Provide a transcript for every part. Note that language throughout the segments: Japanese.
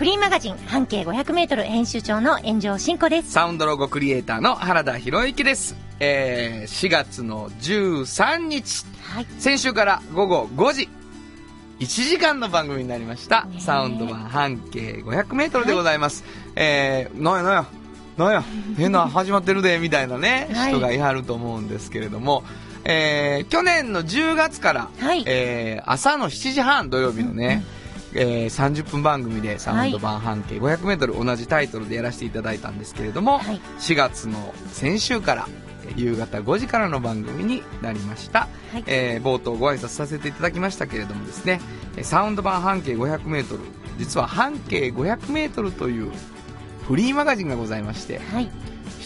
フリーマガジン半径500メートル編集長の炎上真子です。サウンドロゴクリエイターの原田博之です。えー、4月の13日、はい。先週から午後5時、1時間の番組になりました。サウンド版半径500メートルでございます。えー、なんやなんや、なんや、変な始まってるで、みたいなね、はい。人がいはると思うんですけれども、えー、去年の10月から、はい。えー、朝の7時半土曜日のね、えー、30分番組でサウンド版半径 500m 同じタイトルでやらせていただいたんですけれども、はい。4月の先週からえー夕方5時からの番組になりました、はい。えー冒頭ご挨拶させていただきましたけれどもですねえーサウンド版半径 500m 実は半径 500m というフリーマガジンがございましてはい。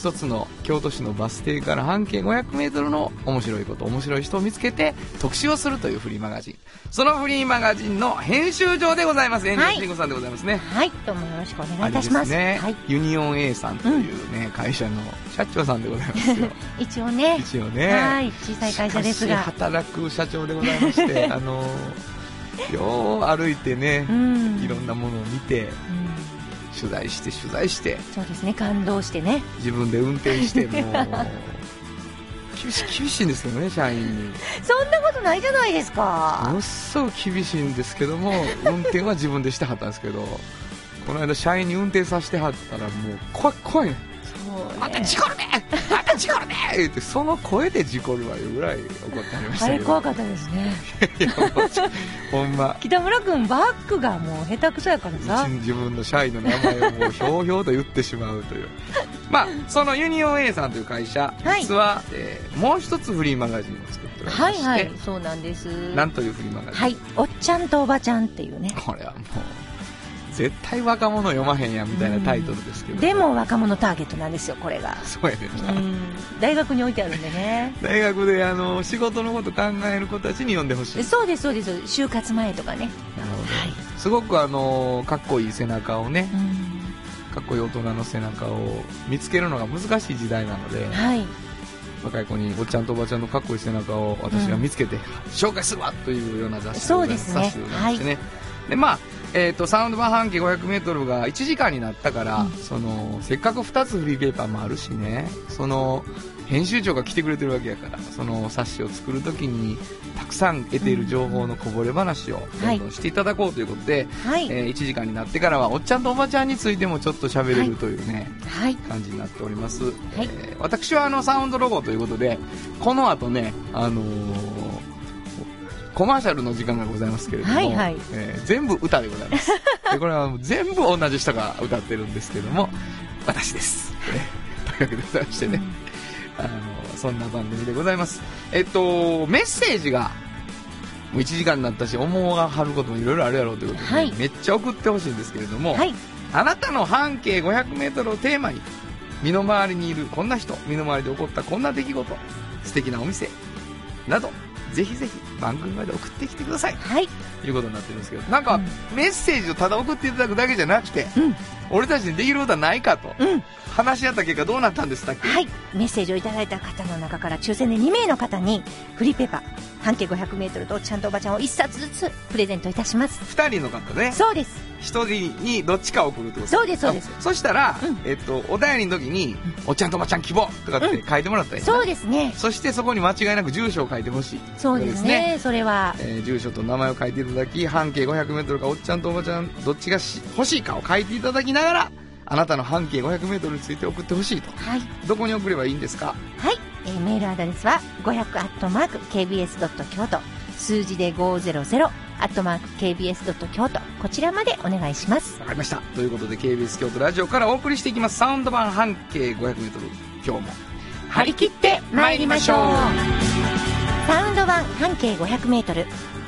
一つの京都市のバス停から半径 500m の面白いこと面白い人を見つけて特集をするというフリーマガジンそのフリーマガジンの編集長でございます遠はい藤慎吾さんでございますね、はい。どうもよろしくお願いいたします。ね、はい。ユニオン A さんというね、会社の社長さんでございますよ 一応ね。一応ねはい。小さい会社ですしが。働く社長でございましてあのよう歩いてねう、ん。いろんなものを見てうん取材して取材してそうですね。感動してね。自分で運転して もう厳しい厳しいんですけどね社員にそんなことないじゃないですもか。のすごく厳しいんですけども運転は自分でしてはったんですけどこの間社員に運転させてはったらもう怖い怖いねそうあんたね。事故るねあんた事故るね言ってその声で事故るわいうぐらい怒ってはりましたあれ怖かったですね。ほんま北村くんバッグがもう下手くそやからさ。自分の社員の名前をもうひょうひょうと言ってしまうというまあそのユニオン A さんという会社、はい実は、えーもう一つフリーマガジンを作っておりまして、はいはい。そうなんです。なんというフリーマガジン、はい。おっちゃんとおばちゃんっていうね。これはもう絶対若者読まへんやみたいなタイトルですけど、でも若者ターゲットなんですよ、これが。そうやねんな、うん。大学に置いてあるんでね。大学であの仕事のこと考える子たちに読んでほしいそうです、そうです。就活前とかね。なるほどはい。すごくあのかっこいい背中をねうん。かっこいい大人の背中を見つけるのが難しい時代なので、はい。若い子におっちゃんとおばちゃんのかっこいい背中を私が見つけて紹介するわというような雑誌そうですね雑誌でございましてね、でまあえー、とサウンド版半径 500m が1時間になったから、うん。そのせっかく2つフリーペーパーもあるしね。その編集長が来てくれてるわけやからその冊子を作るときにたくさん得ている情報のこぼれ話をどんどんしていただこうということで、はい。えー1時間になってからはおっちゃんとおばちゃんについてもちょっと喋れるというね、はい。感じになっております、い。えー私はあのサウンドロゴということでこの後ね、あのーコマーシャルの時間がございますけれども、はいはい。えー全部歌でございます。でこれは全部同じ人が歌ってるんですけども私です、えーというわけでございましてね、あのそんな番組でございます。えっとメッセージがもう1時間になったし思うがはることもいろいろあるやろうということで、はい。めっちゃ送ってほしいんですけれども、はい。あなたの半径 500m をテーマに身の回りにいるこんな人身の回りで起こったこんな出来事素敵なお店などぜひぜひ番組まで送ってきてくださいはい。ということになってるんですけどなんか、うんメッセージをただ送っていただくだけじゃなくて、うん俺たちにできることはないかとうん。話し合った結果どうなったんでしたっけ、はい。メッセージをいただいた方の中から抽選で2名の方に、フリーペーパー、半径500メートルとちゃんとおばちゃんを1冊ずつプレゼントいたします。2人の方ねそうです。1人にどっちかを送るってことそうですそうですあそしたら、うんえっと、お便りの時に、おっちゃんとおばちゃん希望とかって書いてもらったらいいなそうですね。そしてそこに間違いなく住所を書いてほしいそうですね。それは。えー住所と名前を書いていただき半径 500m かおっちゃんとおばちゃんどっちがし欲しいかを書いていただきながらあなたの半径 500m について送ってほしいとはい。どこに送ればいいんですか？はい。えーメールアドレスは500アットマーク KBS 京都数字で500アットマーク KBS 京都こちらまでお願いします。わかりましたということで KBS 京都ラジオからお送りしていきますサウンド版半径 500m 今日も張り切って参りましょうサウンド版半径500メートル。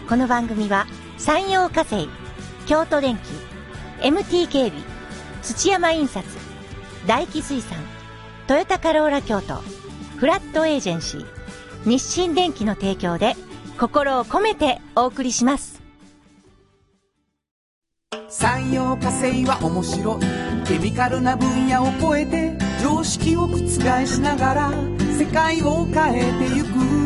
この番組は山陽火星、京都電機、MT 警備、土山印刷、大気水産、トヨタカローラ京都、フラットエージェンシー、日清電機の提供で、心を込めてお送りします。産業化成は面白いケミカルな分野を超えて常識を覆しながら世界を変えてゆく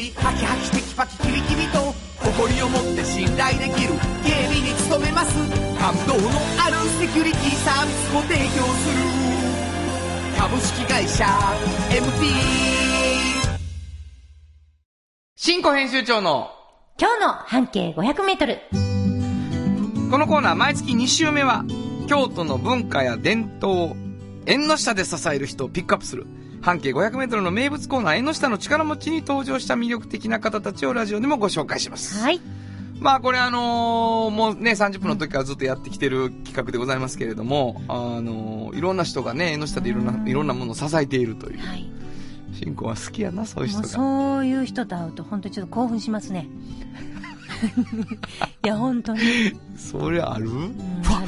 安心警備ハキハキテキパキキビキビと誇りを持って信頼できる警備に努めます。感動のあるセキュリティサービスも提供する。株式会社 MT 新庫編集長の今日の半径500メートル。このコーナー毎月2週目は京都の文化や伝統を縁の下で支える人をピックアップする半径500メートルの名物コーナー縁の下の力持ちに登場した魅力的な方たちをラジオでもご紹介します。はい。まあこれあのーもうね30分の時からずっとやってきてる企画でございますけれども、あのーいろんな人がね縁の下でいろんないろんなものを支えているという。はい。新婚は好きやなそういう人が。そういう人と会うと本当にちょっと興奮しますね。いや、本当に。それあるうん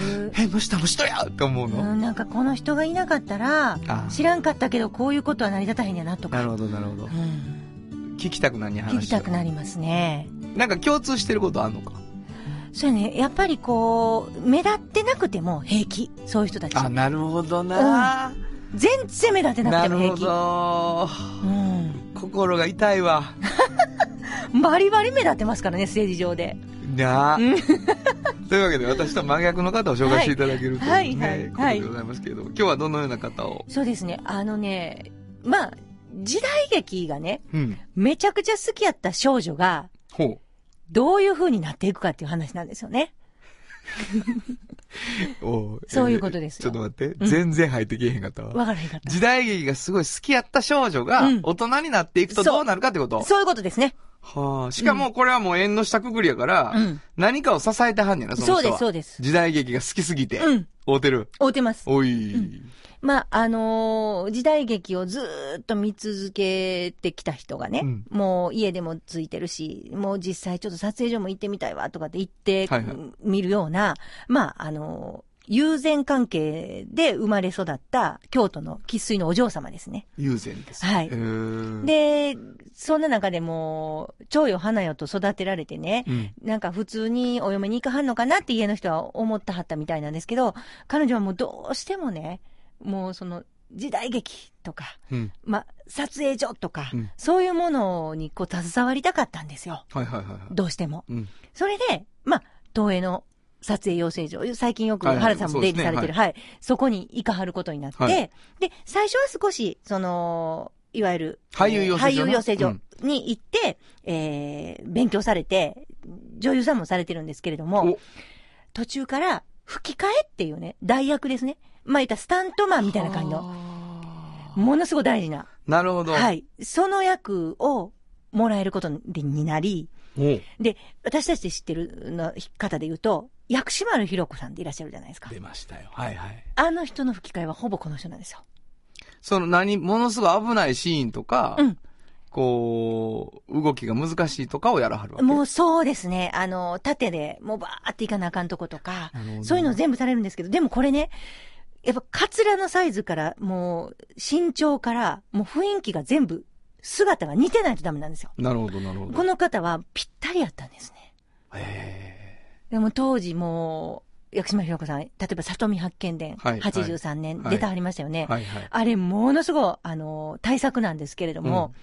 うわある縁の下の人やって思うの、うん、なんかこの人がいなかったらあ知らんかったけどこういうことは成り立たへんやなとか。なるほどなるほど。うん、聞きたくなる話聞きたくなりますね。なんか共通してることあんのか？そうやね。やっぱりこう目立ってなくても平気。そういう人たちあなるほどな、全然目立ってなくなるほても平気。ど。うん。心が痛いわ。バリバリ目立ってますからねステージ上でな。あうん。というわけで私と真逆の方を紹介していただけるという、ねはい。はいはい。ことでございますけれども今日はどのような方を？そうですね。あのねまあ時代劇がねうん。めちゃくちゃ好きやった少女がほどういう風になっていくかっていう話なんですよね。そういうことですよ。ちょっと待って、うん。全然入ってけえへんかったわ。わからへんかった。時代劇がすごい好きやった少女がうん。大人になっていくとどうなるかってこと、そういうことですねはあ、しかもこれはもう縁の下くぐりやから、うん。何かを支えてはんねやな、その人は。そうですそうです。時代劇が好きすぎて。うん。会うてる。会うてます。おい、ん。まあ、あのー時代劇をずーっと見続けてきた人がね、うん。もう家でもついてるし、もう実際ちょっと撮影所も行ってみたいわとかって言ってはいはい。見るような、まあ、あのー友善関係で生まれ育った京都の生粋のお嬢様ですね。友禅です。はいで、そんな中でも、蝶よ花よと育てられてね、うん。なんか普通にお嫁に行かはんのかなって家の人は思ってはったみたいなんですけど、彼女はもうどうしてもね、もうその時代劇とか、うん。まあ、撮影所とか、うんそういうものにこう携わりたかったんですよ。はいはいはいはい。どうしても。うん。それで、まあ、東映の撮影養成所、最近よくはいはい原さんも出入りされてる、はい、そこに行かはることになって、はい。で、最初は少し、その、いわゆる、俳優養成所な俳優養成所うん。に行って、えー、勉強されて、女優さんもされてるんですけれどもお、途中から吹き替えっていうね、代役ですね。まあ言ったらスタントマンみたいな感じの、あ。ものすごい大事な。ーなるほど。。はいい。その役をもらえることになり、で、私たちで知ってるの方で言うと、薬師丸ひろ子さんでいらっしゃるじゃないですか。出ましたよ。はいはい。あの人の吹き替えはほぼこの人なんですよ。その何、ものすごい危ないシーンとか、うんこう、動きが難しいとかをやらはるわけ。もうそうですね。あの、縦でもうバーっていかなあかんとことか、そういうの全部されるんですけど、でもこれね、やっぱカツラのサイズから、もう身長から、もう雰囲気が全部、姿が似てないとダメなんですよ。なるほどなるほど。この方はぴったりやったんですね。へでも当時もう、薬師丸ひろ子さん、例えば里見八犬伝、はいはい83年はい出てはりましたよね。ーはいはい。あれ、ものすごい、あの、対策なんですけれども、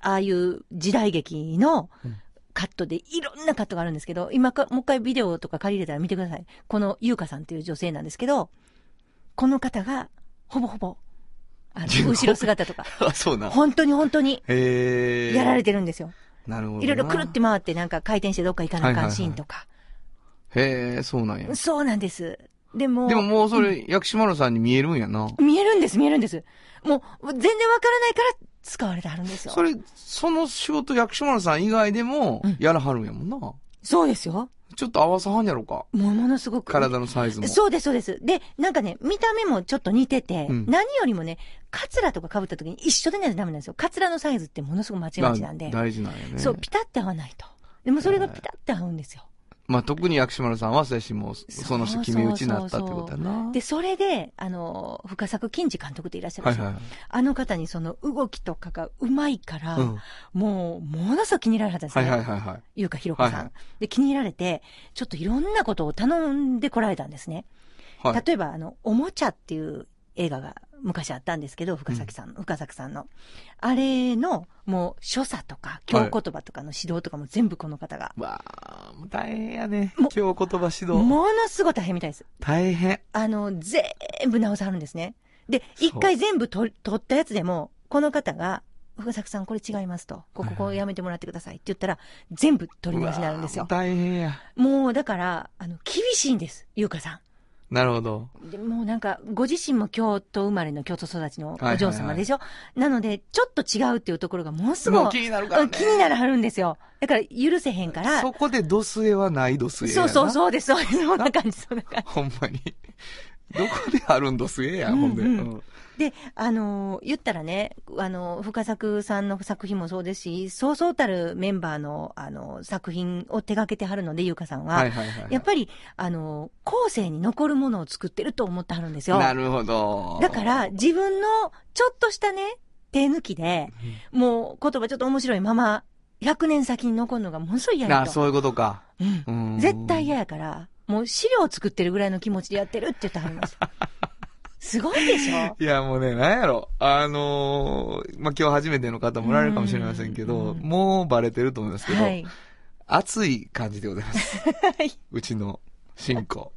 ああいう時代劇のうんカットで、いろんなカットがあるんですけど、今か、もう一回ビデオとか借りれたら見てください。この優香さんっていう女性なんですけど、この方が、ほぼほぼ、あ の後ろ姿とか、あ、そうな。本当に本当にへえ。やられてるんですよ。なるほどな。いろいろくるって回ってなんか回転してどっか行かなあかんシーンとか。へえ、そうなんや。そうなんです。でも、でももうそれ、薬師丸さんに見えるんやな。見えるんです、見えるんです。もう、全然わからないから使われてはるんですよ。それ、その仕事薬師丸さん以外でもうん、やらはるんやもんな。そうですよ。ちょっと合わさはんやろか。もうものすごく。体のサイズも。そうです、そうです。で、なんかね、見た目もちょっと似てて、うん何よりもね、カツラとか被った時に一緒でないとダメなんですよ。カツラのサイズってものすごくまちまちなんで。大事なんやね。そう、ピタって合わないと。でもそれがピタって合うんですよ。まあ特に薬師丸さんは、そうやしもう、その人決め打ちになったってことやな。で、それで、あの、深作金次監督っていらっしゃるんですよ。はいはい。あの方にその動きとかがうまいから、うん。もう、ものすごく気に入られたんですね。はいはいはいはい。優香ひろ子さん、はいはいで、気に入られて、ちょっといろんなことを頼んでこられたんですね。はい。例えば、あの、おもちゃっていう映画が昔あったんですけど、深崎さんの、深崎さんの。あれの、もう、所作とか、京言葉とかの指導とかも全部この方が。わあ、もう大変やね。も今日言葉指導。ものすごい大変みたいです。大変。あの、全部直さはるんですね。で、一回全部取取ったやつでも、この方が、深作さんこれ違いますと。こここうやめてもらってくださいって言ったら、全部取り直しになるんですよ。大変や。もう、だから、あの、厳しいんです、優香さなるほど。ん。でもうなんか、ご自身も京都生まれの京都育ちのはいはいはいお嬢様でしょ、なので、ちょっと違うっていうところがものすごいもう気になるからね。うん気になるはるんですよ。だから、許せへんから。そこでドスエはないドスエ。そうそうそうです、そうです。そんな感じ、そんな感じ。ほんまに。どこであるんドスエや、ほんで。うんうんうんで、あのー言ったらね、あの、深作さんの作品もそうですし、そうそうたるメンバーの、あの、作品を手掛けてはるので、優香さんは。はいはいはい。やっぱり、あの、後世に残るものを作ってると思ってはるんですよ。なるほど。だから、自分のちょっとしたね、手抜きで、もう言葉ちょっと面白いまま、100年先に残るのがものすごい嫌やあ、と。そういうことか。うんうん絶対嫌やから、もう資料を作ってるぐらいの気持ちでやってるって言ってはるんですよ。すごいでしょ？いや、もうね、なんやろ。あのーまあ、今日初めての方もおられるかもしれませんけど、うんもうバレてると思いますけど、はい。熱い感じでございます。はい。うちの進行。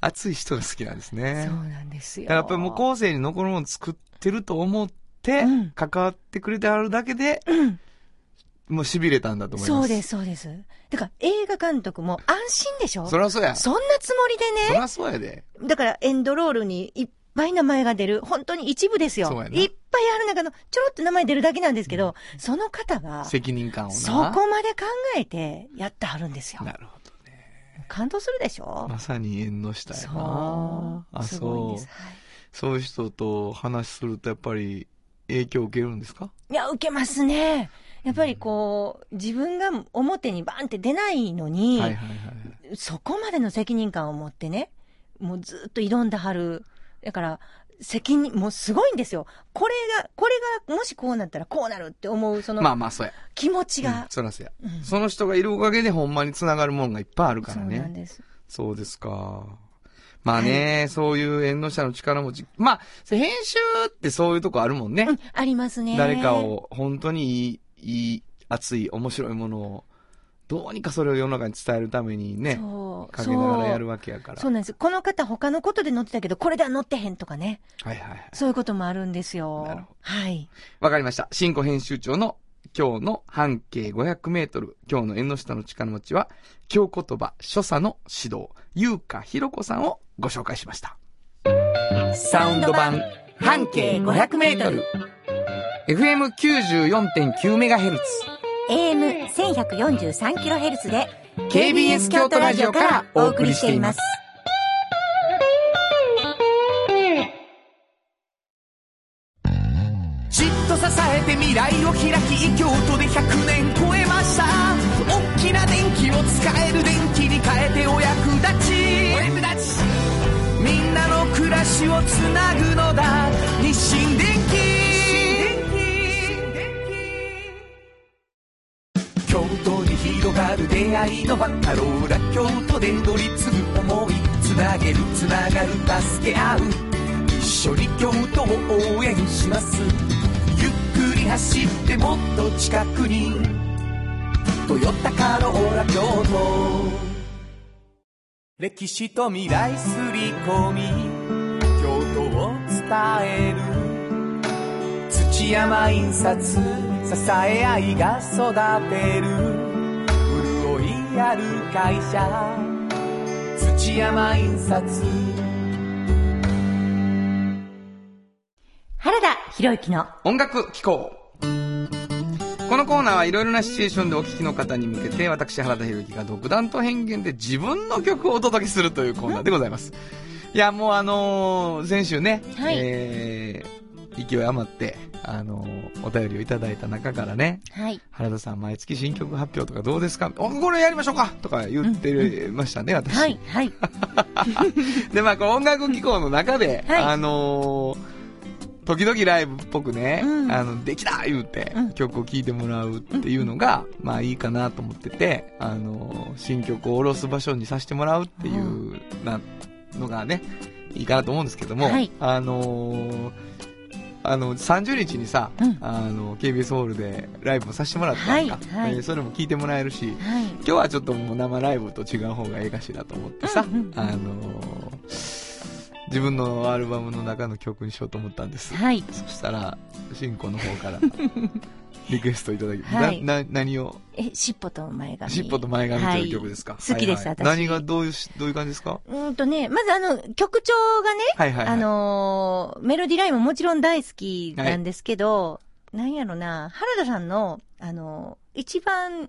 熱い人が好きなんですね。そうなんですよ。やっぱりもう後世に残るもの作ってると思ってうん、関わってくれてあるだけで、うんもう痺れたんだと思います。そうです、そうです。だから映画監督も安心でしょ？そりゃそうや。そそんなつもりでね、りゃそうやで。だからエンドロールにいっぱい名前が出る、本当に一部ですよ。そうやないっぱいある中のちょろっと名前出るだけなんですけど、その方が、責任感をな。そこまで考えてやってはるんですよ。なるほどね。感動するでしょ？まさに縁の下やそな。う。あ、そうです。。はいそういう人と話するとやっぱり影響を受けるんですか？いや、受けますね。やっぱりこう、自分が表にバンって出ないのに、はいはいはい。そこまでの責任感を持ってね、もうずっと挑んではる。だから、責任、もうすごいんですよ。これが、これが、もしこうなったらこうなるって思う、そのまあまあ、そうや。気持ちうんが。そらそうや。うんその人がいるおかげでほんまに繋がるもんがいっぱいあるかそうらね。なんです。そうですか。まあね、そういう縁の下の力持ち。まあ、編集ってそういうとこあるもんね。うん、ありますね。誰か。を本当にいい、いい、熱い、面白いものを、どうにかそれを世の中に伝えるためにね、そう。かけながらやるわわけやから。そうなんです。この方他のことで載ってたけど、これでは載ってへんとかね。はいはいはい。そういうこともあるんですよ。なるほどはい。わかりました。新庫編集長の今日の半径500メートル、今日の縁の下の力持ちは、京言葉所作の指導、優香ひろ子さんをご紹介しました。サウンド版半径500メートル。FM94.9 メガヘルツ。AM1143kHz で KBS 京都ラジオからお送りしています。じっと支えて未来を開き京都で100年超えました大きな電気を使える電気に変えてお役立ちお役立ちみんなの暮らしをつなぐのだ日清電る出会いのバカローラ京都で乗り継ぐ思いつなげるつながる助け合う。一緒に京都を応援します。ゆっくり走ってもっと近くに「トヨタカローラ京都」歴史と未来すり込み。京都を伝える。土山印刷支え合いが育てる。潤いある会社土山印刷原田博之の音楽機構。このコーナーはいろいろなシチュエーションでお聞きの方に向けて私原田博之が独断と偏見で自分の曲をお届けするというコーナーでございます。いやもうあのー先週ね、はい。えー、勢い余ってあのーお便りをいただいた中からねはい。原田さん毎月新曲発表とかどうですか？おこれやりましょうか！とか言ってましたね、私、はい。はい。で、まあ、こう音楽機構の中で、はい。あのー時々ライブっぽくね、うん。あの、できた！言うて、うん。曲を聴いてもらうっていうのが、まあいいかなと思ってて、あのー新曲を下ろす場所にさせてもらうっていう、な、のがね、いいかなと思うんですけども、はい。あのーあの、30日にさ、うんあの、KBS ホールでライブもさせてもらったんか、はいはいえーそれも聞いてもらえるし、はい。今日はちょっともう生ライブと違う方がええかしらと思ってさ、うんうんうんあのー自分のアルバムの中の曲にしようと思ったんです。はい。そしたら、シンコの方から、リクエストいただき、はい。な、な、何を、え、尻尾と前髪。尻尾と前髪という曲ですか、はい好きですはいはい。私。何がどういうし、どういう感じですか？うーんとね、まずあの、曲調がね、はいはい、はい。あのーメロディーラインももちろん大好きなんですけど、なんやろな、原田さんの、あのー一番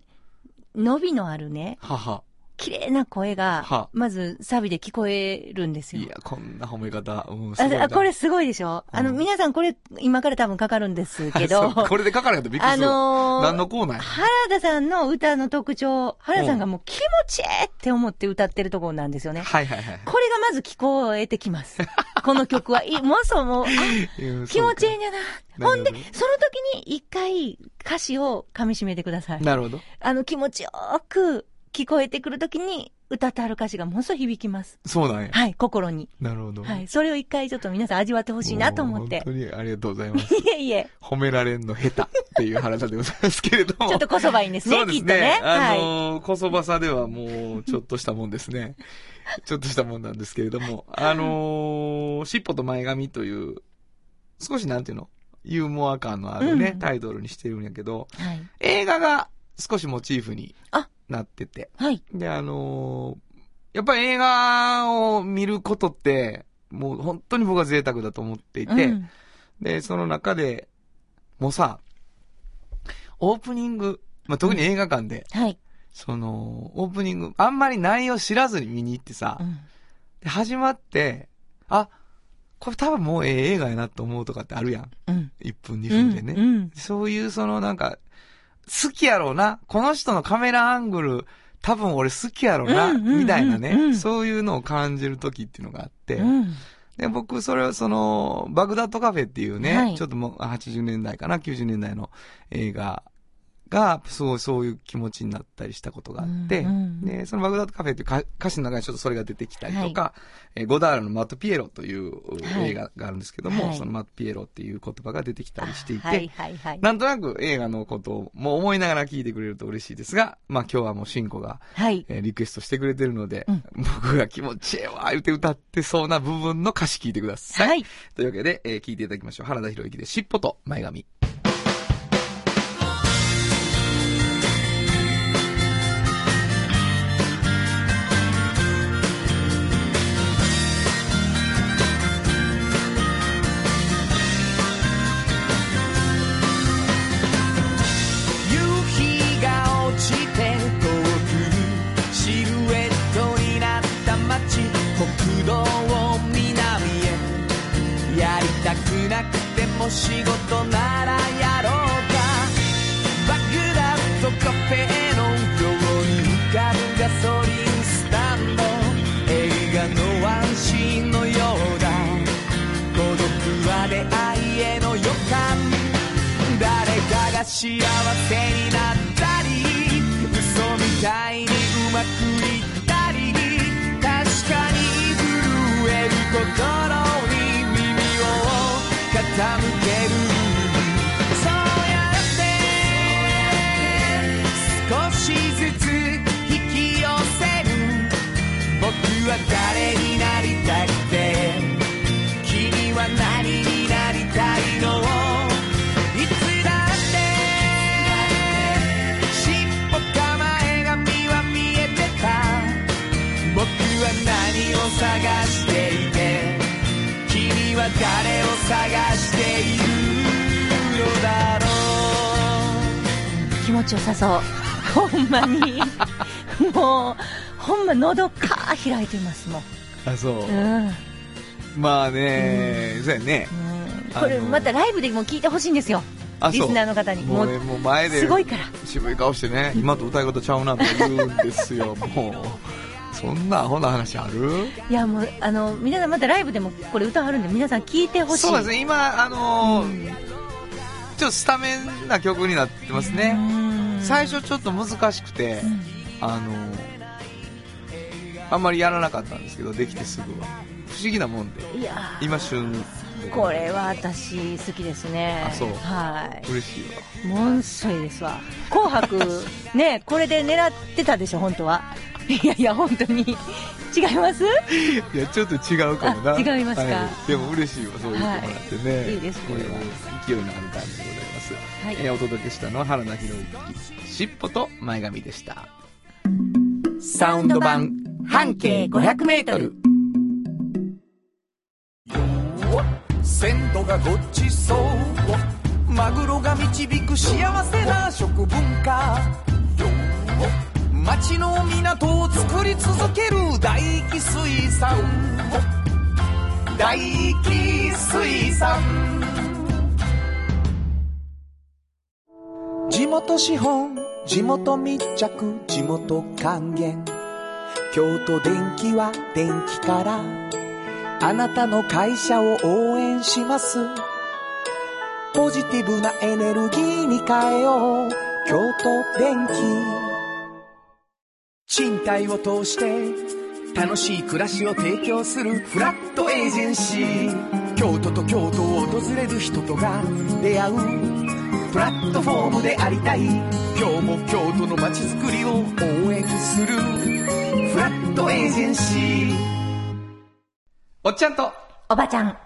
伸びのあるね、はは。綺麗な声はが、まずサビで聞こえるんですよ。いや、こんな褒め方、うん、すごいなああこれすごいでしょ、あの、うん皆さんこれ今から多分かかるんですけど、これで書かれたらびっくりあする。のー何のコーナーや？原田さんの歌の特徴、原田さんがもう気持ちいいって思って歌ってるところなんですよね。はいはいはい。これがまず聞こえてきます。この曲は。いもうそうも気持ちいいんだな。ほんで、その時に一回歌詞を噛み締めてください。なるほど。あの気持ちよく聞こえてくる時に歌ってある歌詞がものすごい響きます。そうなんや。はい、心に。なるほど。はい。それを一回ちょっと皆さん味わってほしいなと思って。本当にありがとうございます。いえいえ、褒められんの下手っていう原田でございますけれども。ちょっとこそばいいんですね、そうですきっとね。あはい。のー、こそばさではもう、ちょっとしたもんですね。ちょっとしたもんなんですけれども、あのー、尻尾と前髪という、少しなんていうの、ユーモア感のあるね、うんタイトルにしてるんやけど、はい。映画が少しモチーフにあなってて、はい。で、あのーやっぱり映画を見ることって、もう本当に僕は贅沢だと思っていて、うんで、その中で、もうさ、オープニング、まあ、特に映画館で、はい。その、オープニング、あんまり内容知らずに見に行ってさ、うんで始まって、あ、これ多分もうええ映画やなと思うとかってあるやん。うん。1分、2分でね。うんうんそういうそのなんか、好きやろうな。この人のカメラアングル、多分俺好きやろうな、みたいなね、うんそういうのを感じる時っていうのがあって。うん。で、僕、それはその、バグダッドカフェっていうね、はいちょっともう80年代かな、90年代の映画が、そう、そういう気持ちになったりしたことがあって、うんうんで、そのバグダッドカフェっていうか歌詞の中にちょっとそれが出てきたりとか、えーゴダールのマット・ピエロというはい映画があるんですけども、はいそのマット・ピエロっていう言葉が出てきたりしていて、はいはいはい。なんとなく映画のことをもう思いながら聞いてくれると嬉しいですが、まあ今日はもうシンコが、はい。えーリクエストしてくれてるので、うん僕が気持ちええわ、言って歌ってそうな部分の歌詞聞いてください。はい。というわけで、えー聞いていただきましょう。原田博之で尻尾と前髪。少しずつ引き寄せる僕は誰に探しているのだろう気持ちよさそう。ほんまに。もう、ほんま喉かー開いてますもん。あ、そう。うん。まあね、そうやね。うんこれまたライブでも聞いてほしいんですよ。リスナーの方に。もうもうね、もう前で。すごいから。渋い顔してね、今と歌い方ちゃうなって言うんですよ、もう。そんなアホな話ある？いやもう、あの、皆さんまたライブでもこれ歌あるんで、皆さん聞いてほしい。そうですね、今、あのーうんちょっとスタメンな曲になってますね。うん最初ちょっと難しくて、うんあのーあんまりやらなかったんですけど、できてすぐは。不思議なもんで、い今旬で。これは私好きですね。あそうはい。嬉しいわ。もんそいですわ。紅白、ね、これで狙ってたでしょ、本当は。いやいや、本当に。違います？いや、ちょっと違うかもな。あ違いますか？はいでも嬉しいわ、そう言ってもらってね。はいいいですこれはえー勢いのある感じでございます。はいえーお届けしたのは原田博之、しっぽと前髪でした。サウンド版半径500メートル鮮度がごちそうマグロが導く幸せな食文化町の港を作り続ける大気水産。大気水産。地元資本地元密着地元還元。京都電気は電気からあなたの会社を応援します。ポジティブなエネルギーに変えよう。京都電気。賃貸を通して楽しい暮らしを提供するフラットエージェンシー。京都と京都を訪れる人とが出会うプラットフォームでありたい。今日も京都の街づくりを応援するフラットエージェンシー。おっちゃんと、おばちゃん。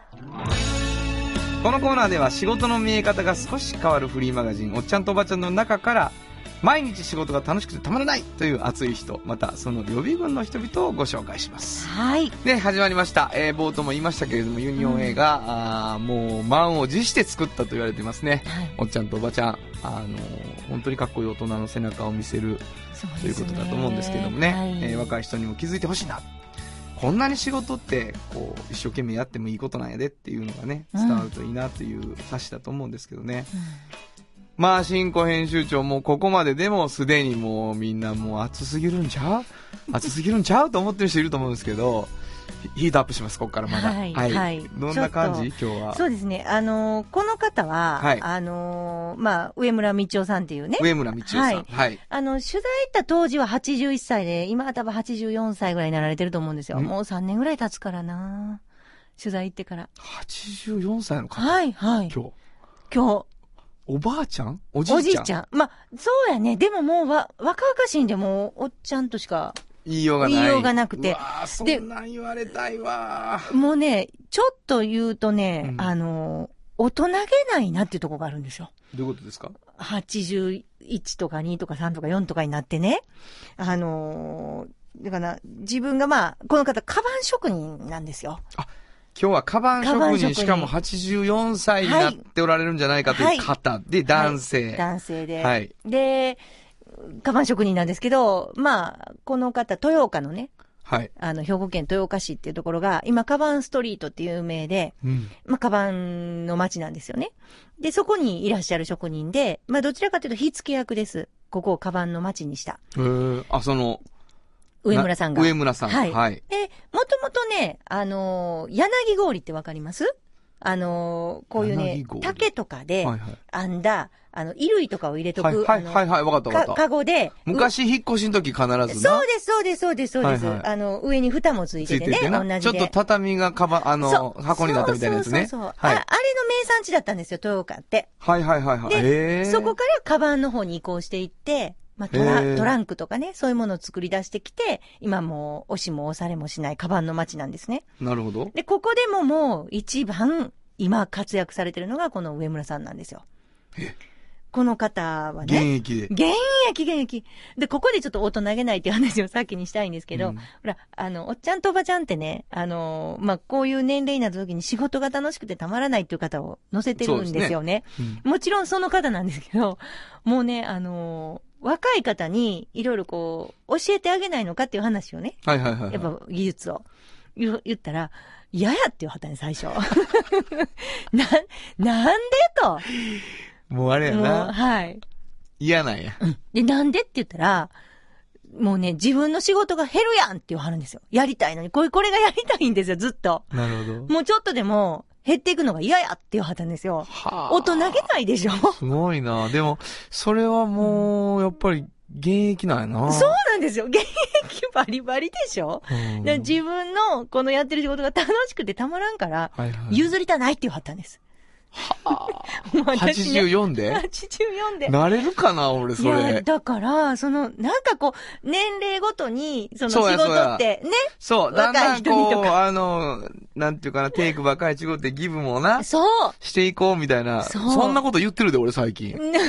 このコーナーでは仕事の見え方が少し変わるフリーマガジン、おっちゃんとおばちゃんの中から、毎日仕事が楽しくてたまらないという熱い人、またその予備軍の人々をご紹介します。はい。で、始まりました。えー冒頭も言いましたけれども、ユニオン映画、あーもう満を持して作ったと言われてますね。はい。おっちゃんとおばちゃん、あのー本当にかっこいい大人の背中を見せるそうということだと思うんですけどもね、はいえー若い人にも気づいてほしいな。こんなに仕事って、こう、一生懸命やってもいいことなんやでっていうのがね、うん伝わるといいなという冊子だと思うんですけどね。まあ、新庫編集長もここまででもすでにもうみんなもう暑すぎるんちゃう？暑すぎるんちゃうと思ってる人いると思うんですけど、ヒヒートアップします、ここからまだ。はいはいどんな感じ？ち今日は。そうですね。あのーこの方は、はいあのーまあ、上村道夫さんっていうね。上村道夫さん。はいはい。あの、取材行った当時は81歳で、今は多分84歳ぐらいになられてると思うんですよ。んもう3年ぐらい経つからな取材行ってから。84歳の方。はい、はい。今日。今おばあちゃん？お日、じいちゃんおじいちゃん？まあ、そうやね。でももうわ、若々しいんでもう、おっちゃんとしか、言いようがない。言いようがなくてそでんなん言われたいわもうね、ちょっと言うとね、うんあの、大人げないなっていうところがあるんですよ。どういうことですか？81とか2とか3とか4とかになってね。あのーだから、自分がまあ、この方、カバン職人なんですよ。今日はカバン職人、しかも84歳になっておられるんじゃないかという方で、男性。男性で。はい。で、カバン職人なんですけど、まあ、この方、豊岡のね、はい。あの、兵庫県豊岡市っていうところが、今、カバンストリートっていう有名で、うん。まあ、カバンの街なんですよね。で、そこにいらっしゃる職人で、まあ、どちらかというと、火付け役です。ここをカバンの街にした。へーあ、その、上村さんが。な上村さん。はいはい。で、もともとね、あのー柳氷ってわかります？あのーこういうね竹とかではいはい。編んだ、あの、衣類とかを入れとく、はいはいはいはい、わかったわか、かった。カゴで、昔引っ越しの時必ずな。そうです、そうです、そうです、そうです。はいはいあの、上に蓋もついつててね。同じで。ちょっと畳がかば、あの、箱になったみたいなやつね。そうそうそうあ。あれの名産地だったんですよ、豊岡って。はいはいはいはい。へーそこからカバンの方に移行していって、まあ、トへラートランクとかね、そういうものを作り出してきて、今もう、押しも押されもしないカバンの街なんですね。なるほど。で、ここでももう、一番、今活躍されてるのがこの上村さんなんですよ。この方は現ね。役で。現役、現役。で、ここでちょっと大人げないっていう話を 先にしたいんですけど、うんほら、あの、おっちゃんとおばちゃんってね、あの、まあ、こういう年齢になった時に仕事が楽しくてたまらないっていう方を載せてるんですよね。うんもちろんその方なんですけど、もうね、あの、若い方にいろいろこう、教えてあげないのかっていう話をね、はいはいはいはい。やっぱ技術を言言ったら、嫌やって言わはったね、最初。な、なんでと。もうあれやもう、な。はい。嫌なんや。で、なんでって言ったら、もうね、自分の仕事が減るやんって言わはるんですよ。やりたいのに。これ、これがやりたいんですよ、ずっと。なるほど。もうちょっとでも、減っていくのが嫌やって言わはったんですよ。はあ大人げないでしょ？すごいな。でも、それはもう、やっぱり、現役なんやな。そうなんですよ。現役バリバリでしょ、うん。で自分のこのやってる仕事が楽しくてたまらんから、はいはい。譲りたないって言わはったんです。もう私ね84で？84で。なれるかな俺、そいや、れ。だから、その、なんかこう、年齢ごとに、その仕事って、ね？そう、だんだん若い人にとこう、かあの、なんていうかな、テイクばっかり違ってギブもな、そう。していこうみたいな。そうそんなこと言ってるで、俺最近。で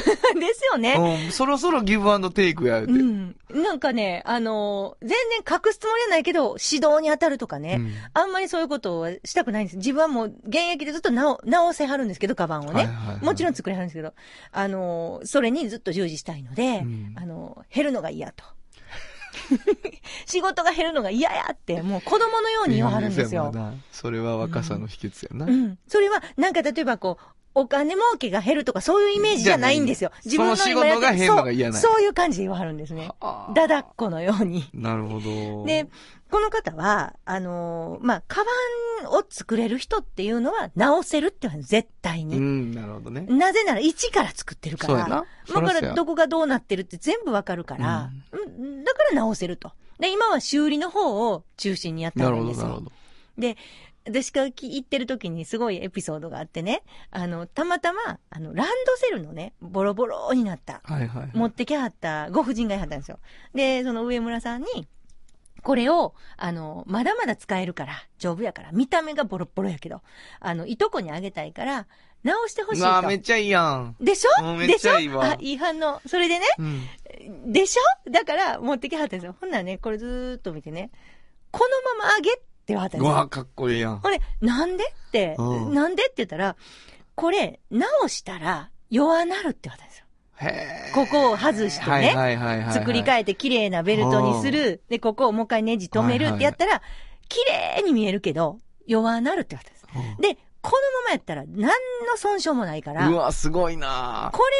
すよね。うん、そろそろギブアンドテイクや、って。うん。なんかね、あのー全然隠すつもりはないけど、指導に当たるとかね。うんあんまりそういうことはしたくないんです。自分はもう現役でずっと直、直せはるんですけど、カバンをね。はいはいはいもちろん作りはるんですけど、あのーそれにずっと従事したいので、うんあのー減るのが嫌と。仕事が減るのが嫌やって、もう子供のように言わはるんですよ。それは若さの秘訣やな。うん。それは、なんか例えばこう、お金儲けが減るとかそういうイメージじゃないんですよ。じゃないその仕事が減るのが嫌なそうそういう感じで言わはるんですね。だだっこのように。なるほど。で、この方は、あのーまあ、カバンを作れる人っていうのは直せるっていうのは絶対うに。ん、なるほどね。なぜなら一から作ってるから。そうだからどこがどうなってるって全部わかるから、うんだから直せると。で、今は修理の方を中心にやったなるほど、んですよ。なるほど。で、私が行ってる時にすごいエピソードがあってね、あの、たまたま、あの、ランドセルのね、ボロボロになった、はいはい。持ってきはったご婦人がいはったんですよ。で、その上村さんに、これを、あの、まだまだ使えるから、丈夫やから、見た目がボロボロやけど、あの、いとこにあげたいから、直してほしいなあ、と。めっちゃいいやん。でしょ？めっちゃいいわでしょあ、いい反応。それでね、うん。でしょ？だから、持ってきはったんですよ。ほんならね、これずーっと見てね、このままあげって言わはったんですよ。うわ、かっこいいやん。ほんで、なんでって、うんなんでって言ったら、これ、直したら弱なるって言われたんですよ。ここを外してね。作り変えて綺麗なベルトにする。で、ここをもう一回ネジ止めるってやったら、綺麗に見えるけど、弱なるって言われたんです。うんで、このままやったら何の損傷もないから、これをうわ、すごいなこの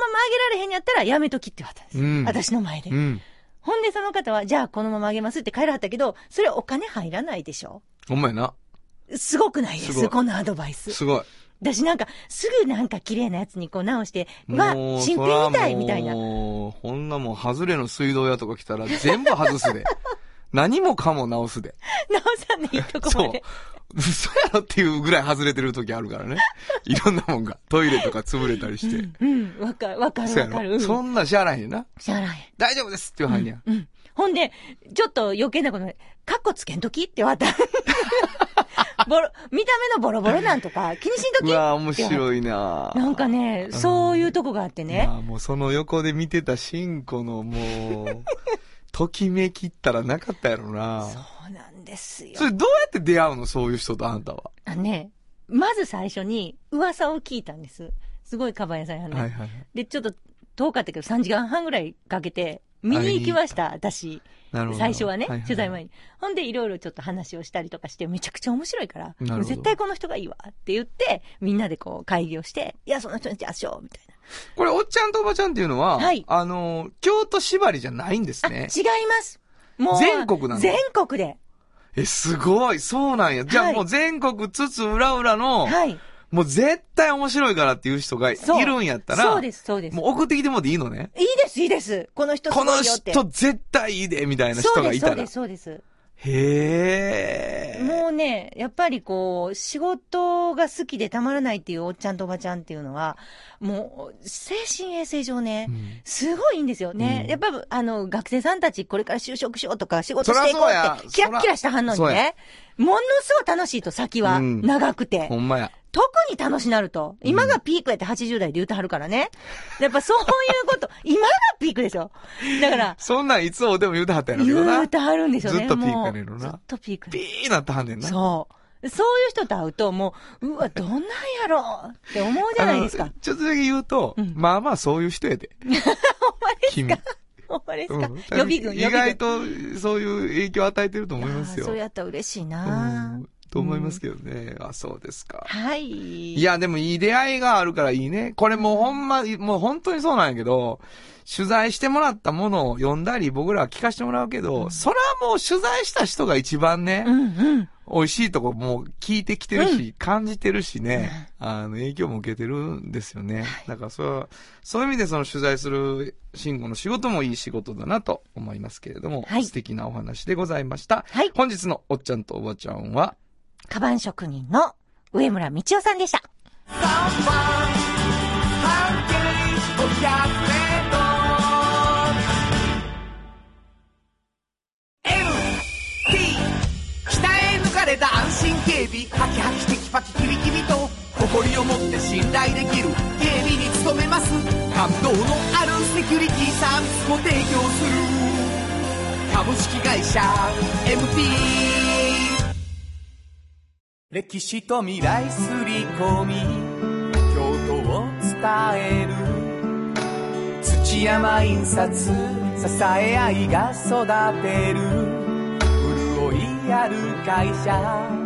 まま上げられへんやったらやめときって言われたんです。うん私の前で。うん。ほんでその方は、じゃあこのまま上げますって帰らはったけど、それお金入らないでしょほんまやな。すごくないですこのアドバイス。すごい。私なんか、すぐなんか綺麗なやつにこう直して、わ、新品みたいみたいな。もう、こんなもん、外れの水道屋とか来たら全部外すで。何もかも直すで。直さんでいいとこそうまで。。嘘やろっていうぐらい外れてる時あるからね。いろんなもんが。トイレとか潰れたりして。うん、わかる、わかるわかる。ろ。そんなしゃあらへんな。しゃあない。大丈夫ですって言わはんねや。うん。ほんで、ちょっと余計なことで、カッコつけんときって言われた。ボロ、見た目のボロボロなんとか 気にしんとき？うわ面白いななんかね、そういうとこがあってね。まあもうその横で見てたシンコのもう、ときめきったらなかったやろなそうなんですよそ。れどうやって出会うの？そういう人とあんたは。あのね、まず最初に噂を聞いたんです。すごいカバン屋さんやね。はいはい。で、ちょっと遠かったけど3時間半ぐらいかけて見に行きました、私。最初はね、いい取材前に。ほんで、いろいろちょっと話をしたりとかして、めちゃくちゃ面白いから、絶対この人がいいわって言って、みんなでこう会議をして、いや、その人にじゃあしよう、みたいな。これ、おっちゃんとおばちゃんっていうのは、はいあの、京都縛りじゃないんですね。違います。もう、全国なの全国で。え、すごい。そうなんや。じゃあはいもう全国津々浦々の、はい。もう絶対面白いからっていう人がいるんやったら、そうです、そうです。もう送ってきてもらっていいのね。いいです、いいです。この人すこの。人絶対いいで、みたいな人がいたら。そうです、そうです。へえ。もうね、やっぱりこう、仕事が好きでたまらないっていうおっちゃんとおばちゃんっていうのは、もう、精神衛生上ね、うんすごいいいんですよね。うんやっぱ、あの、学生さんたちこれから就職しようとか仕事していこうって、キラッキラした反応にね、ものすごい楽しいと先は、うん長くてほ。んまや。特に楽しなると。今がピークやって80代で言うてはるからね。やっぱそういうこと、今がピークでしょ。だから、そんなんいつもでも言うてはったやろな。言うてはるんでしょうね。ずっとピークやねんろなずっとピーク。ピーなってはんねんな。そう。そういう人と会うと、もう、うわ、どんなんやろうって思うじゃないですか。ちょっとだけ言うと、うんまあまあそういう人やで。ほんまです君。かほんまですか、うん予備軍、意予備外軍。とそういう影響を与えてると思いますよ。そうやったら嬉しいうな、んと思いますけどね。あ、そうですか。はい。いや、でもいい出会いがあるからいいね。これもうほんま、もう本当にそうなんやけど、取材してもらったものを読んだり、僕らは聞かせてもらうけど、それはもう取材した人が一番ね、うんうん。美味しいとこもう聞いてきてるし、感じてるしね、あの、影響も受けてるんですよね。だからそれは、そういう意味でその取材する慎吾の仕事もいい仕事だなと思いますけれども、はい。素敵なお話でございました。はい。本日のおっちゃんとおばちゃんは、カバン職人の上村道夫さんでした。警備ハキハキテキパキキビキビと誇りを持って信頼できる警備に努めます。感動のあるセキュリティサービスも提供する。株式会社 MT 歴史と未来すり込み。京都を伝える。土山印刷支え合いが育てる。潤いある会社。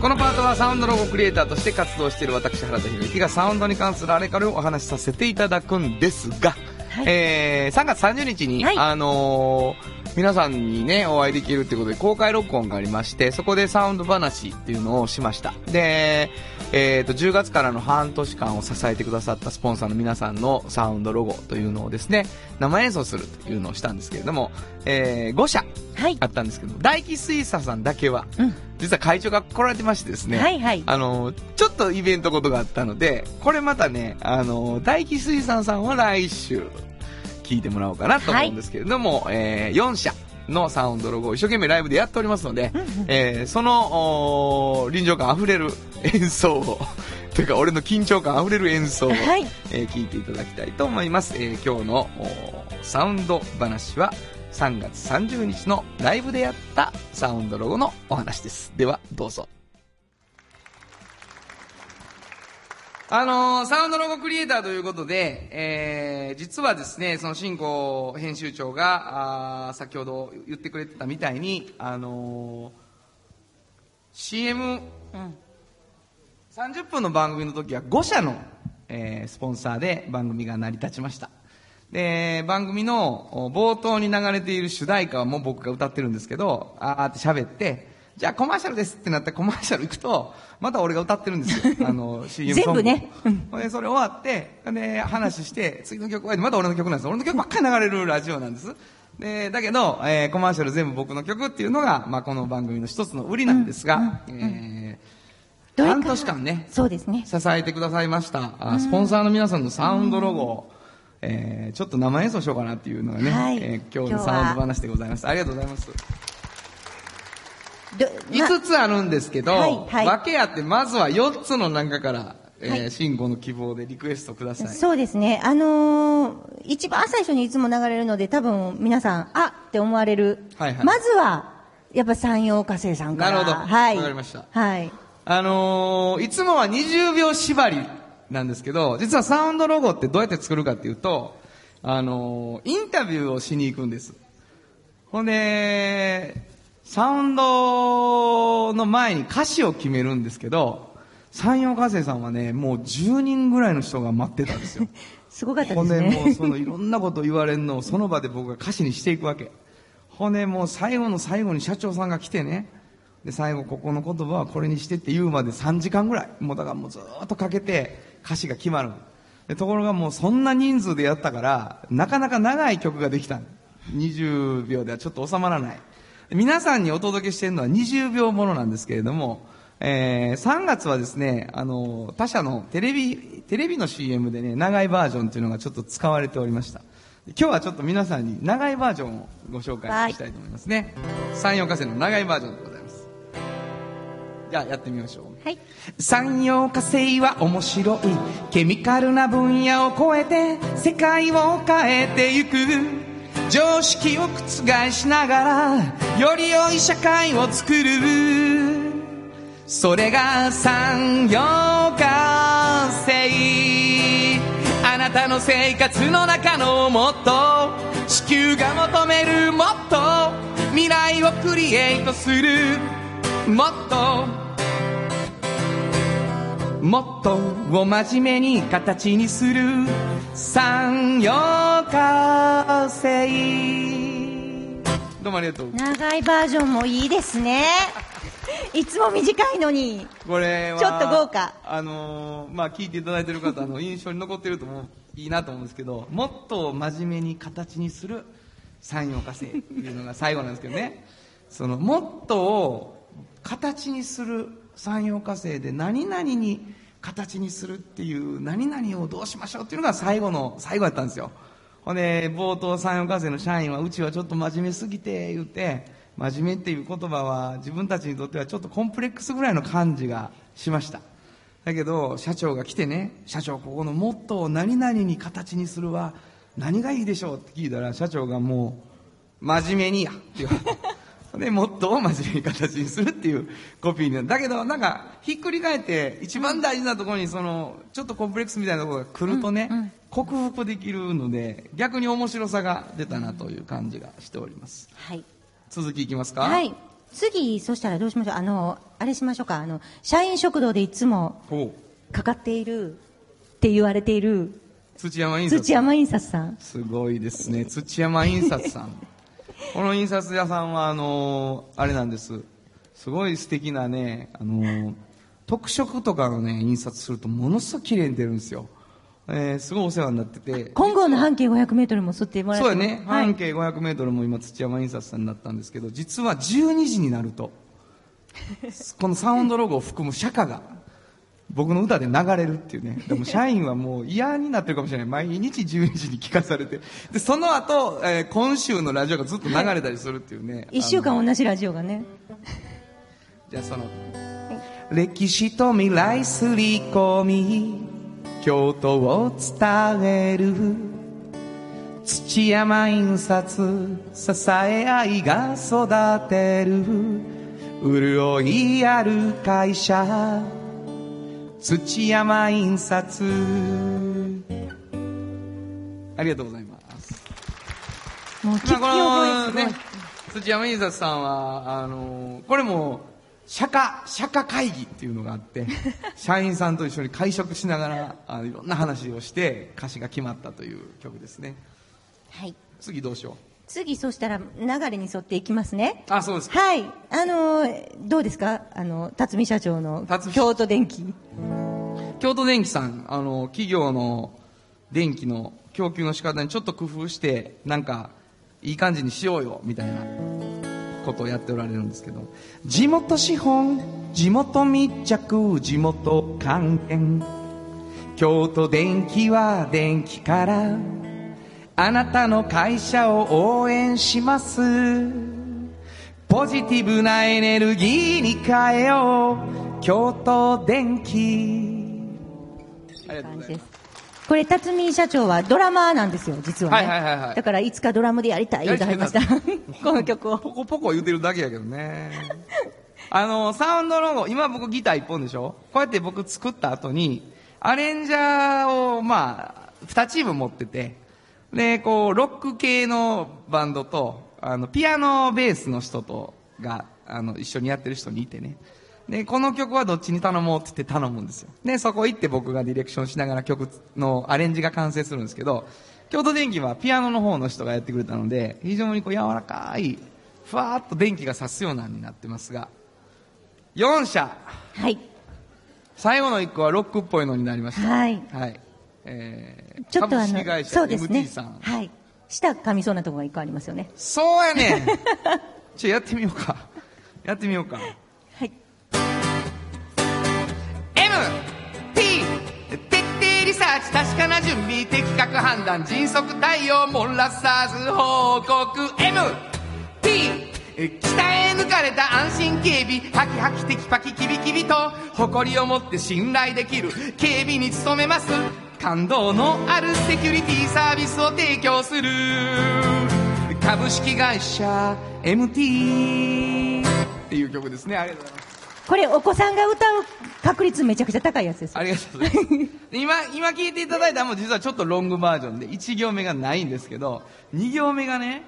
このパートはサウンドロゴクリエイターとして活動している私原田博之がサウンドに関するあれからをお話しさせていただくんですが、はいえー、3月30日に、はいあのー皆さんにね、お会いできるということで公開録音がありまして、そこでサウンド話っていうのをしました。で、えっ、と、10月からの半年間を支えてくださったスポンサーの皆さんのサウンドロゴというのをですね、生演奏するというのをしたんですけれども、えー、5社はいあ。ったんですけど、大気水産さんだけは、うん。実は会長が来られてましてですね、はいはい。あの、ちょっとイベントことがあったので、これまたね、あの、大気水産さんは来週、聞いてもらおうかなと思うんですけれども、えー、4社のサウンドロゴを一生懸命ライブでやっておりますので、えーその、臨場感あふれる演奏を、というか俺の緊張感あふれる演奏を、はい。えー聞いていただきたいと思います。えー今日のサウンド話は3月30日のライブでやったサウンドロゴのお話です。では、どうぞ。あのーサウンドロゴクリエイターということで、えー実はですね、その新興編集長が、あー先ほど言ってくれてたみたいに、あのー CM、うん。30分の番組の時は5社の、えースポンサーで番組が成り立ちましたで番組のお冒頭に流れている主題歌はもう僕が歌ってるんですけどあーって喋ってじゃあコマーシャルですってなってコマーシャル行くとまた俺が歌ってるんですよ。あの CM ソング全部ね。でそれ終わってで話して次の曲はまた俺の曲なんです俺の曲ばっかり流れるラジオなんです。でだけど、えーコマーシャル全部僕の曲っていうのが、まあ、この番組の一つの売りなんですが、えーどれか半年間ねそうですね。支えてくださいました。あスポンサーの皆さんのサウンドロゴを、えーちょっと生演奏しようかなっていうのがね、はいえー今日のサウンド話でございますありがとうございますど5つあるんですけど、はいはい分けあってまずは4つの中から、えーはい慎吾の希望でリクエストくださいそうですね。あのー一番最初にいつも流れるので、多分皆さん、あって思われる。はいはいまずは、やっぱ山陽火星さんから。なるほどはい。わかりましたはい。あのーいつもは20秒縛りなんですけど、実はサウンドロゴってどうやって作るかっていうと、あのーインタビューをしに行くんです。ほんで、サウンドの前に歌詞を決めるんですけど、山陽火星さんはね、もう10人ぐらいの人が待ってたんですよ。すごかったでほんでもうすね。そのいろんなこと言われるのをその場で僕が歌詞にしていくわけ。ほんでもう最後の最後に社長さんが来てね、で、最後、ここの言葉はこれにしてって言うまで3時間ぐらい。もうだからもうずーっとかけて歌詞が決まる。ところがもうそんな人数でやったから、なかなか長い曲ができた。20秒ではちょっと収まらない。皆さんにお届けしているのは20秒ものなんですけれども、えー3月はですね、あの、他社のテレビ、テレビの CM でね、長いバージョンというのがちょっと使われておりました。今日はちょっと皆さんに長いバージョンをご紹介したいと思いますね。山陽火星の長いバージョンでございます。じゃあやってみましょう。はい。産業化成は面白い。ケミカルな分野を超えて世界を変えてゆく。常識を覆しながらより良い社会を作る。それが産業化成。あなたの生活の中のもっと地球が求めるもっと未来をクリエイトするもっともっとを真面目に形にする産業化成どうもありがとう。長いバージョンもいいですね。いつも短いのに。これは、ちょっと豪華あのーまあ、聞いていただいてる方の印象に残ってると思う、いいなと思うんですけど、もっと真面目に形にする産業化成っていうのが最後なんですけどね、その、もっとを形にする産業化成で何々に形にするっていう何々をどうしましょうっていうのが最後の、最後やったんですよ。ほんで、冒頭産業化成の社員は、うちはちょっと真面目すぎて言って、真面目っていう言葉は自分たちにとってはちょっとコンプレックスぐらいの感じがしました。だけど、社長が来てね、社長、ここのモットーを何々に形にするは何がいいでしょうって聞いたら、社長がもう、真面目にやって言われて。で、モットーを真面目に形にするっていうコピーになる。だけど、なんか、ひっくり返って、一番大事なところに、その、ちょっとコンプレックスみたいなところが来るとね、克服できるので、逆に面白さが出たなという感じがしております。はい。続きいきますか？はい。次、そしたらどうしましょう。あの、あれしましょうか？あの、社員食堂でいつも。かかっているって言われている土山印刷。土山印刷さん。すごいですね。土山印刷さん。この印刷屋さんは、あのーあれなんです。すごい素敵なね、あのー特色とかのね、印刷するとものすごく綺麗に出るんですよ。えーすごいお世話になってて。金剛の半径500メートルも吸ってもらってそうやね。はい半径500メートルも今土山印刷さんになったんですけど、実は12時になると、このサウンドロゴを含む釈迦が、僕の歌で流れるっていうね。でも社員はもう嫌になってるかもしれない。毎日12時に聞かされて。で、その後、えー今週のラジオがずっと流れたりするっていうね。一週あの間同じラジオがね。じゃあその、歴史と未来すり込み京都を伝える土山印刷支え合いが育てる潤いある会社土山印刷ありがとうございます。もう聞きまあ覚えす。ね、土山印刷さんは、あのこれも、釈迦、釈迦会議っていうのがあって、社員さんと一緒に会食しながら、あのいろんな話をして、歌詞が決まったという曲ですね。はい。次どうしよ次、そしたら流れに沿っていきますね。う。あ、そうですか。はい。あのーどうですか？あの、辰巳社長の京都電機。京都電機さん、あの、企業の電気の供給の仕方にちょっと工夫して、なんか、いい感じにしようよ、みたいなことをやっておられるんですけど。地元資本地元密着地元還元京都電気は電気からあなたの会社を応援しますポジティブなエネルギーに変えよう京都電気ありがとうございます。これ、辰巳社長はドラマーなんですよ、実はね。はいはいはいはいだから、いつかドラムでやりたい言うてはりました。この曲を。ポコポコ言うてるだけやけどね。あの、サウンドロゴ、今僕ギター一本でしょ？こうやって僕作った後に、アレンジャーを、まあ、二チーム持ってて、で、こう、ロック系のバンドと、あの、ピアノベースの人と、が、あの、一緒にやってる人にいてね。で、この曲はどっちに頼もうって言って頼むんですよ。で、そこ行って僕がディレクションしながら曲のアレンジが完成するんですけど、京都電気はピアノの方の人がやってくれたので、非常にこう柔らかい、ふわーっと電気が差すようなになってますが、4社。はい。最後の1個はロックっぽいのになりました。はい。はい。えー、ちょっとあのそうですね。はい。舌噛みそうなところが一個ありますよね。そうやねん ちょ、やってみようか。やってみようか。はい。M、T、徹底リサーチ、確かな準備、的確判断、迅速対応、漏らさず報告。M、T、鍛え抜かれた安心警備、ハキハキテキパキキビキビと、誇りを持って信頼できる警備に努めます。感動のあるセキュリティサービスを提供する。株式会社 MT っていう曲ですね。ありがとうございます。これ、お子さんが歌う確率めちゃくちゃ高いやつですよ。ありがとうございます。で今、今聞いていただいたのも実はちょっとロングバージョンで、1行目がないんですけど、2行目がね、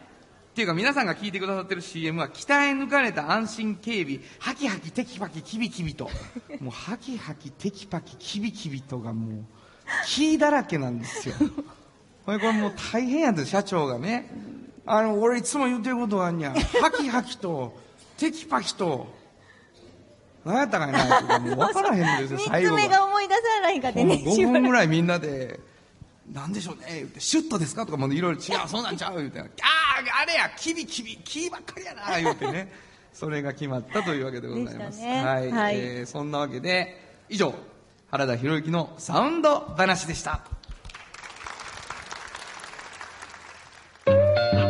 っていうか皆さんが聞いてくださってる CM は、鍛え抜かれた安心警備、ハキハキテキパキキビキビと、もうハキハキテキパキキビキビとがもう、キーだらけなんですよ。これこれもう大変やで、社長がね。あの、俺いつも言ってることがあんにゃ。ハキハキと、テキパキと、何やったかいなもう分からへんんですよ、最後三つ目が思い出さないかでね、5分ぐらいみんなで、なんでしょうね、言って、シュッとですかとかもいろいろ違う、そうなんちゃう言うて、ああ、あれや、キビキビ、キーばっかりやな、言うてね、それが決まったというわけでございます。ねはい、はいえーそんなわけで、以上、原田博之のサウンド話でした。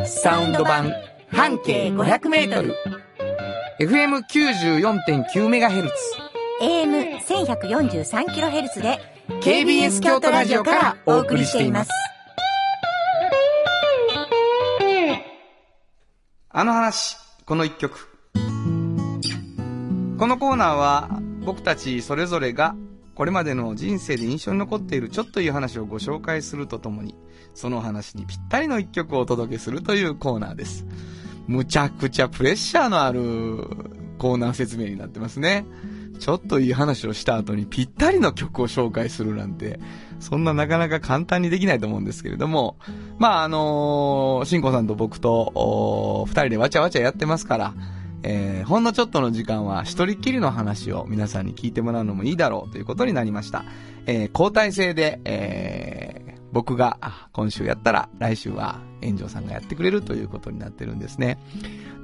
サウンド版半径500メートル FM94.9MHz AM1143kHz で KBS 京都ラジオからお送りしています。あの話、この一曲。このコーナーは僕たちそれぞれがこれまでの人生で印象に残っているちょっといい話をご紹介するとともに、その話にぴったりの一曲をお届けするというコーナーです。むちゃくちゃプレッシャーのあるコーナー説明になってますね。ちょっといい話をした後にぴったりの曲を紹介するなんて、そんななかなか簡単にできないと思うんですけれども、まあ、あのー、しんこさんと僕と、二人でわちゃわちゃやってますから、えー、ほんのちょっとの時間は一人きりの話を皆さんに聞いてもらうのもいいだろうということになりました。えー、交代制で、えー、僕が今週やったら来週は炎上さんがやってくれるということになってるんですね。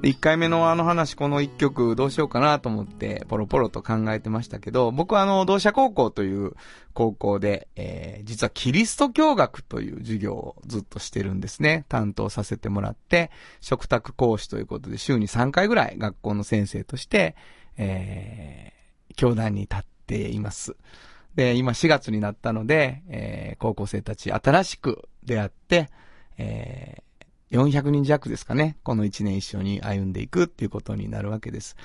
で、1回目のあの話、この1曲どうしようかなと思って、ポロポロと考えてましたけど、僕はあの、同社高校という高校で、えー、実はキリスト教学という授業をずっとしてるんですね。担当させてもらって、食卓講師ということで、週に3回ぐらい学校の先生として、えー、教壇に立っています。で、今4月になったので、えー、高校生たち新しく出会って、えー、400人弱ですかね。この1年一緒に歩んでいくっていうことになるわけです。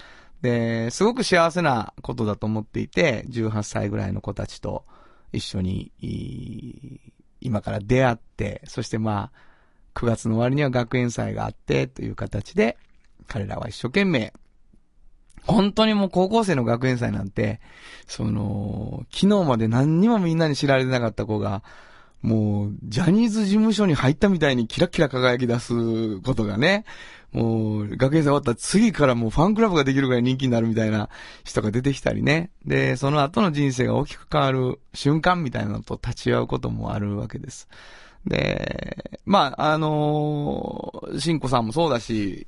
で、すごく幸せなことだと思っていて、18歳ぐらいの子たちと一緒に、今から出会って、そしてまあ、9月の終わりには学園祭があってという形で、彼らは一生懸命、本当にもう高校生の学園祭なんて、その、昨日まで何にもみんなに知られてなかった子が、もう、ジャニーズ事務所に入ったみたいにキラキラ輝き出すことがね、もう、学園祭終わった次からもうファンクラブができるぐらい人気になるみたいな人が出てきたりね。で、その後の人生が大きく変わる瞬間みたいなのと立ち会うこともあるわけです。で、まあ、あのー、しんこさんもそうだし、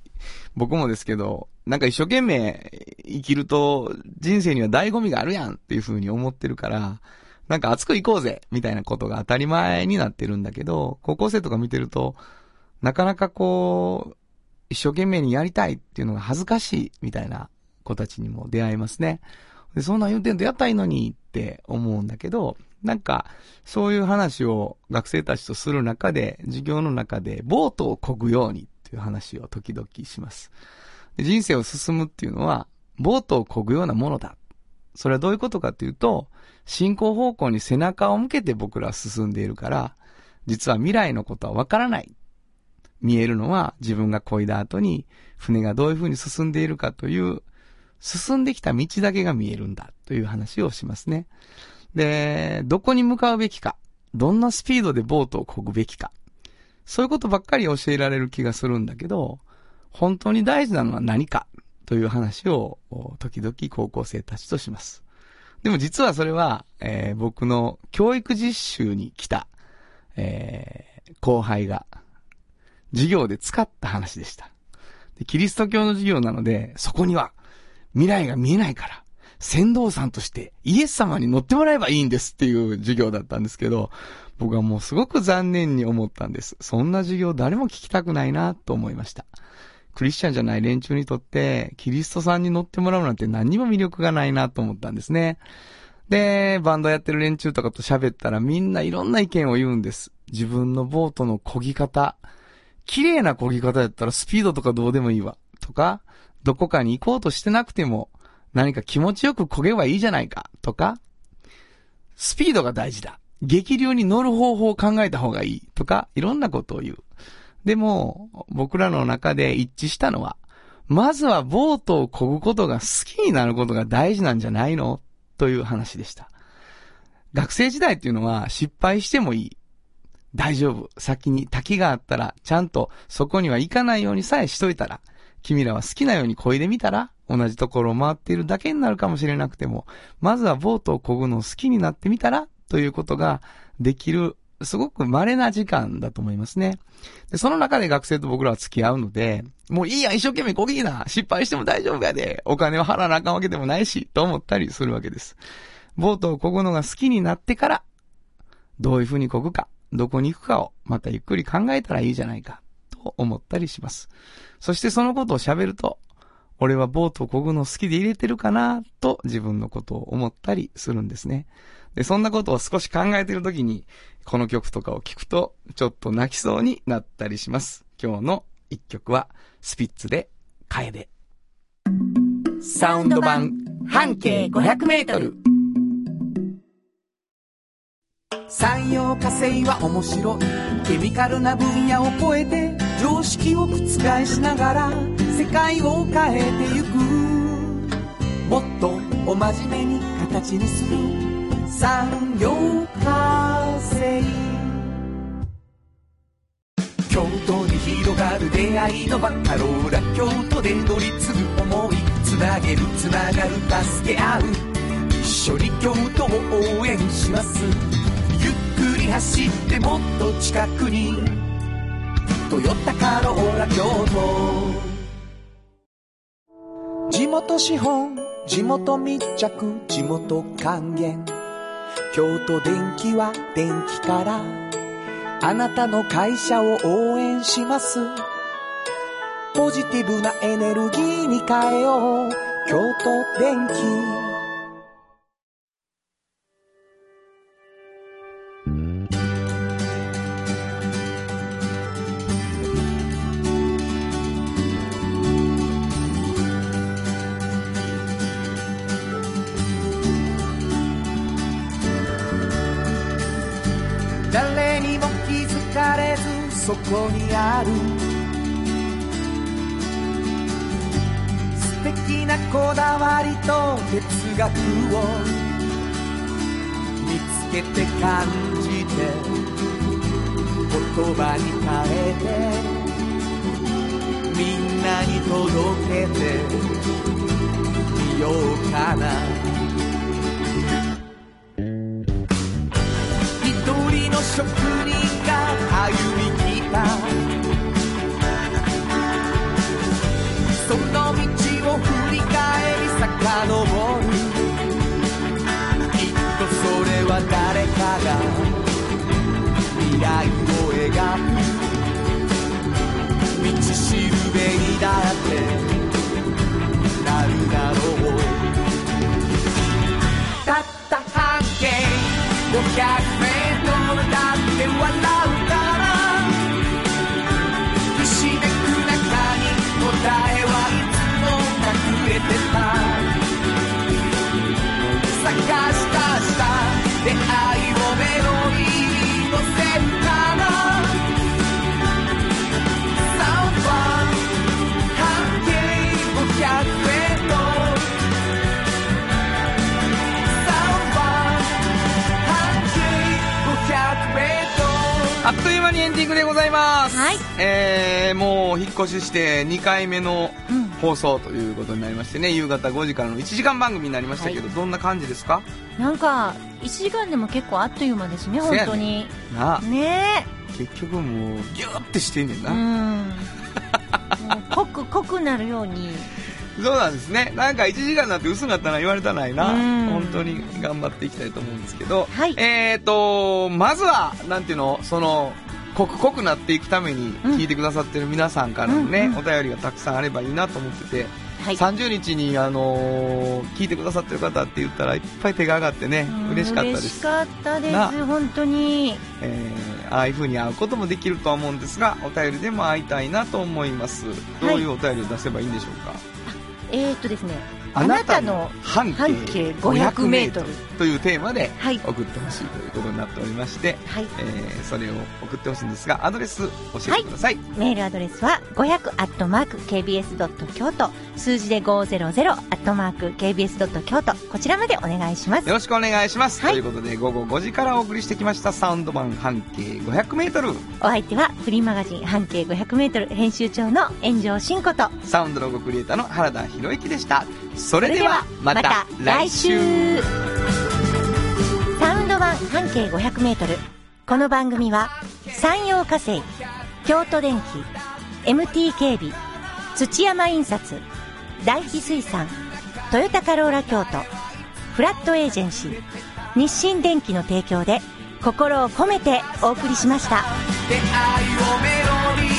僕もですけど、なんか一生懸命生きると人生には醍醐味があるやんっていう風に思ってるから、なんか熱く行こうぜみたいなことが当たり前になってるんだけど、高校生とか見てると、なかなかこう、一生懸命にやりたいっていうのが恥ずかしいみたいな子たちにも出会いますね。で、そんな言うてんとやったらいいのにって思うんだけど、なんか、そういう話を学生たちとする中で、授業の中で、ボートを漕ぐようにっていう話を時々します。で人生を進むっていうのは、ボートを漕ぐようなものだ。それはどういうことかっていうと、進行方向に背中を向けて僕らは進んでいるから、実は未来のことはわからない。見えるのは自分が漕いだ後に船がどういう風に進んでいるかという、進んできた道だけが見えるんだという話をしますね。で、どこに向かうべきか、どんなスピードでボートを漕ぐべきか、そういうことばっかり教えられる気がするんだけど、本当に大事なのは何かという話を、時々高校生たちとします。でも実はそれは、えー僕の教育実習に来た、えー後輩が、授業で使った話でした。でキリスト教の授業なので、そこには未来が見えないから、先導さんとしてイエス様に乗ってもらえばいいんですっていう授業だったんですけど、僕はもうすごく残念に思ったんです。そんな授業誰も聞きたくないなと思いました。クリスチャンじゃない連中にとって、キリストさんに乗ってもらうなんて何にも魅力がないなと思ったんですね。で、バンドやってる連中とかと喋ったらみんないろんな意見を言うんです。自分のボートの漕ぎ方。綺麗な漕ぎ方やったらスピードとかどうでもいいわ。とか、どこかに行こうとしてなくても何か気持ちよく漕げばいいじゃないか。とか、スピードが大事だ。激流に乗る方法を考えた方がいい。とか、いろんなことを言う。でも、僕らの中で一致したのは、まずはボートを漕ぐことが好きになることが大事なんじゃないの？という話でした。学生時代っていうのは失敗してもいい。大丈夫。先に滝があったら、ちゃんとそこには行かないようにさえしといたら、君らは好きなように漕いでみたら、同じところを回っているだけになるかもしれなくても、まずはボートを漕ぐのを好きになってみたら、ということができる、すごく稀な時間だと思いますね。で、その中で学生と僕らは付き合うので、もういいや、一生懸命こぎな、失敗しても大丈夫やで、お金を払わなあかんわけでもないし、と思ったりするわけです。ボートを漕ぐのが好きになってから、どういう風に漕ぐか、どこに行くかを、またゆっくり考えたらいいじゃないか、と思ったりします。そしてそのことを喋ると、俺はボートを漕ぐの好きで入れてるかな、と自分のことを思ったりするんですね。で、そんなことを少し考えているときに、この曲とかを聴くと、ちょっと泣きそうになったりします。今日の一曲は、スピッツで、楓。サウンド版、半径500メートル。産業化成は面白いケミカルな分野を超えて常識を覆しながら世界を変えてゆくもっとお真面目に形にする産業化成京都に広がる出会いのバカローラ京都で乗り継ぐ思いつなげるつながる助け合う。一緒に京都を応援します。ゆっくり走ってもっと近くに「トヨタカローラ京都」地元資本地元密着地元還元。京都電気は電気からあなたの会社を応援します。ポジティブなエネルギーに変えよう。京都電気。そこにある素敵なこだわりと哲学を見つけて感じて言葉に変えてみんなに届けてみようかな。一にエンディングでございます。はい。えー、もう引っ越しして2回目のうん。放送ということになりましてね、夕方5時からの1時間番組になりましたけど、どんな感じですか？なんか、1時間でも結構あっという間ですね、本当に。なあ、ね結局もう、ギューってしてんねんえ。な。うん。もう濃く、濃くなるように。そうなんですね。なんか1時間になって薄かったな言われたないな。うん本当に頑張っていきたいと思うんですけど。はいえーと、まずは、なんていうの、その、濃く濃くなっていくためにうん聞いてくださってる皆さんからのね、お便りがたくさんあればいいなと思ってて、はい。30日に、あのー聞いてくださってる方って言ったらいっぱい手が上がってね、うん嬉しかったです嬉し。かったでなす、本当に。えーああいう風に会うこともできるとは思うんですが、お便りでも会いたいなと思います。どういうお便りを出せばいいんでしょうか、えーっとですね、あなたの半径半径500メートルというテーマではい送ってほしいということになっておりまして、はい。えーそれを送ってほしいんですが、アドレス教えてください。メールアドレスは500アットマーク KBS ドット京都数字で500アットマーク KBS ドット京都こちらまでお願いします。よろしくお願いします。はいということで、午後5時からお送りしてきましたサウンド版半径500メートル。お相手はフリーマガジン半径500メートル編集長の炎上真子とサウンドロゴクリエイターの原田博之でした。それでは、また来週サウンド版半径500メートルこの番組は山陽火星京都電機 MT 警備土山印刷大気水産トヨタカローラ京都フラットエージェンシー日清電機の提供で心を込めてお送りしました。出会いを目